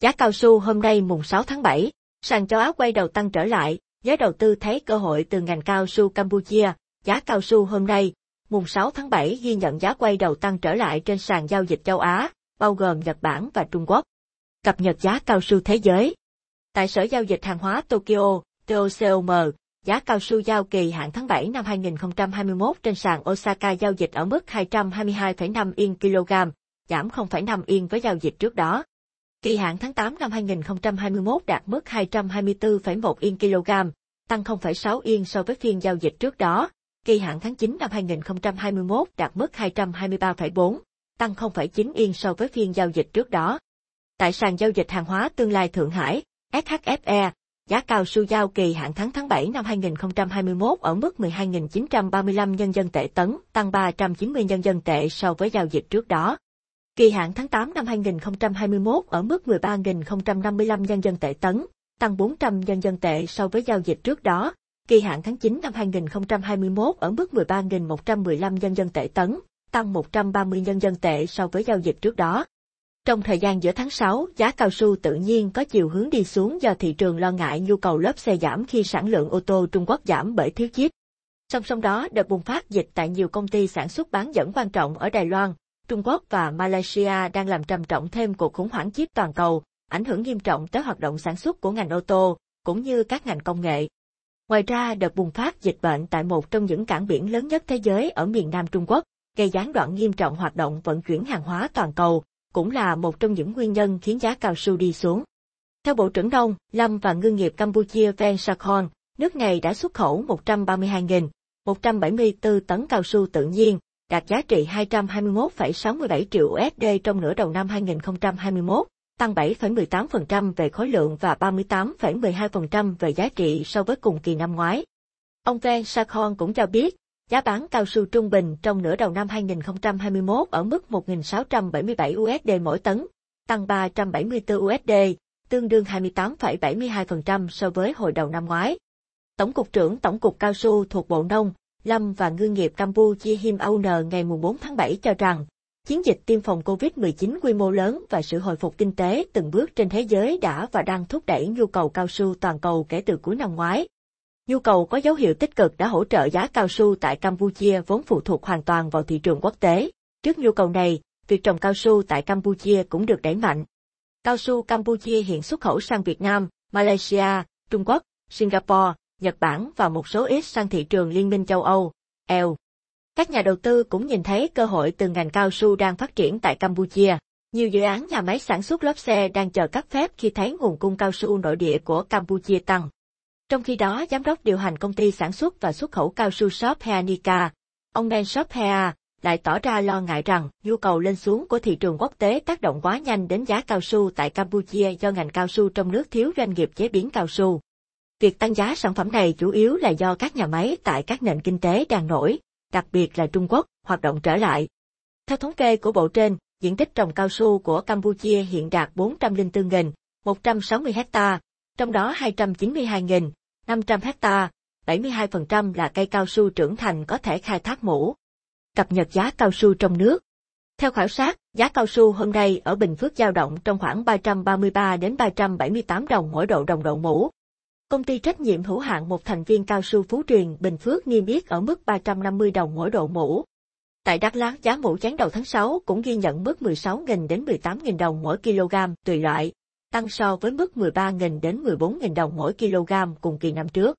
Giá cao su hôm nay mùng 6 tháng 7, sàn châu Á quay đầu tăng trở lại, giới đầu tư thấy cơ hội từ ngành cao su Campuchia. Giá cao su hôm nay, mùng 6 tháng 7 ghi nhận giá quay đầu tăng trở lại trên sàn giao dịch châu Á, bao gồm Nhật Bản và Trung Quốc. Cập nhật giá cao su thế giới. Tại Sở Giao dịch Hàng hóa Tokyo, TOCOM, giá cao su giao kỳ hạn tháng 7 năm 2021 trên sàn Osaka giao dịch ở mức 222,5 yên kg, giảm 0,5 yên với giao dịch trước đó. Kỳ hạn tháng 8 năm 2021 đạt mức 224,1 yên kg, tăng 0,6 yên so với phiên giao dịch trước đó. Kỳ hạn tháng 9 năm 2021 đạt mức 223,4, tăng 0,9 yên so với phiên giao dịch trước đó. Tại sàn giao dịch hàng hóa tương lai Thượng Hải, SHFE, giá cao su giao kỳ hạn tháng tháng 7 năm 2021 ở mức 12.935 nhân dân tệ tấn, tăng 390 nhân dân tệ so với giao dịch trước đó. Kỳ hạn tháng 8 năm 2021 ở mức 13.055 nhân dân tệ tấn, tăng 400 nhân dân tệ so với giao dịch trước đó. Kỳ hạn tháng 9 năm 2021 ở mức 13.115 nhân dân tệ tấn, tăng 130 nhân dân tệ so với giao dịch trước đó. Trong thời gian giữa tháng 6, giá cao su tự nhiên có chiều hướng đi xuống do thị trường lo ngại nhu cầu lớp xe giảm khi sản lượng ô tô Trung Quốc giảm bởi thiếu chip. Song song đó, đợt bùng phát dịch tại nhiều công ty sản xuất bán dẫn quan trọng ở Đài Loan, Trung Quốc và Malaysia đang làm trầm trọng thêm cuộc khủng hoảng chip toàn cầu, ảnh hưởng nghiêm trọng tới hoạt động sản xuất của ngành ô tô, cũng như các ngành công nghệ. Ngoài ra, đợt bùng phát dịch bệnh tại một trong những cảng biển lớn nhất thế giới ở miền Nam Trung Quốc, gây gián đoạn nghiêm trọng hoạt động vận chuyển hàng hóa toàn cầu, cũng là một trong những nguyên nhân khiến giá cao su đi xuống. Theo Bộ trưởng Đông Lâm và Ngư nghiệp Campuchia Ven Sakhon, nước này đã xuất khẩu 132.174 tấn cao su tự nhiên, đạt giá trị 221,67 triệu USD trong nửa đầu năm 2021, tăng 7,18% về khối lượng và 38,12% về giá trị so với cùng kỳ năm ngoái. Ông Ven Sakhon cũng cho biết, giá bán cao su trung bình trong nửa đầu năm 2021 ở mức 1.677 USD mỗi tấn, tăng 374 USD, tương đương 28,72% so với hồi đầu năm ngoái. Tổng cục trưởng Tổng cục Cao su thuộc Bộ Nông, Lâm và Ngư nghiệp Campuchia Him Aun ngày 4 tháng 7 cho rằng, chiến dịch tiêm phòng COVID-19 quy mô lớn và sự hồi phục kinh tế từng bước trên thế giới đã và đang thúc đẩy nhu cầu cao su toàn cầu kể từ cuối năm ngoái. Nhu cầu có dấu hiệu tích cực đã hỗ trợ giá cao su tại Campuchia vốn phụ thuộc hoàn toàn vào thị trường quốc tế. Trước nhu cầu này, việc trồng cao su tại Campuchia cũng được đẩy mạnh. Cao su Campuchia hiện xuất khẩu sang Việt Nam, Malaysia, Trung Quốc, Singapore, Nhật Bản và một số ít sang thị trường Liên minh châu Âu, EU. Các nhà đầu tư cũng nhìn thấy cơ hội từ ngành cao su đang phát triển tại Campuchia. Nhiều dự án nhà máy sản xuất lốp xe đang chờ cấp phép khi thấy nguồn cung cao su nội địa của Campuchia tăng. Trong khi đó, giám đốc điều hành công ty sản xuất và xuất khẩu cao su Shop Heanica, ông Ben Shop Hea, lại tỏ ra lo ngại rằng nhu cầu lên xuống của thị trường quốc tế tác động quá nhanh đến giá cao su tại Campuchia do ngành cao su trong nước thiếu doanh nghiệp chế biến cao su. Việc tăng giá sản phẩm này chủ yếu là do các nhà máy tại các nền kinh tế đang nổi, đặc biệt là Trung Quốc, hoạt động trở lại. Theo thống kê của bộ trên, diện tích trồng cao su của Campuchia hiện đạt 404.160 hecta, trong đó 292.500 hecta, 72% là cây cao su trưởng thành có thể khai thác mũ. Cập nhật giá cao su trong nước. Theo khảo sát, giá cao su hôm nay ở Bình Phước dao động trong khoảng 333 đến 378 đồng mỗi độ đồng độ mũ. Công ty trách nhiệm hữu hạn một thành viên cao su Phú Truyền Bình Phước niêm yết ở mức 350 đồng mỗi độ mũ. Tại Đắk Lắk giá mũ chán đầu tháng 6 cũng ghi nhận mức 16.000 đến 18.000 đồng mỗi kg tùy loại, tăng so với mức 13.000 đến 14.000 đồng mỗi kg cùng kỳ năm trước.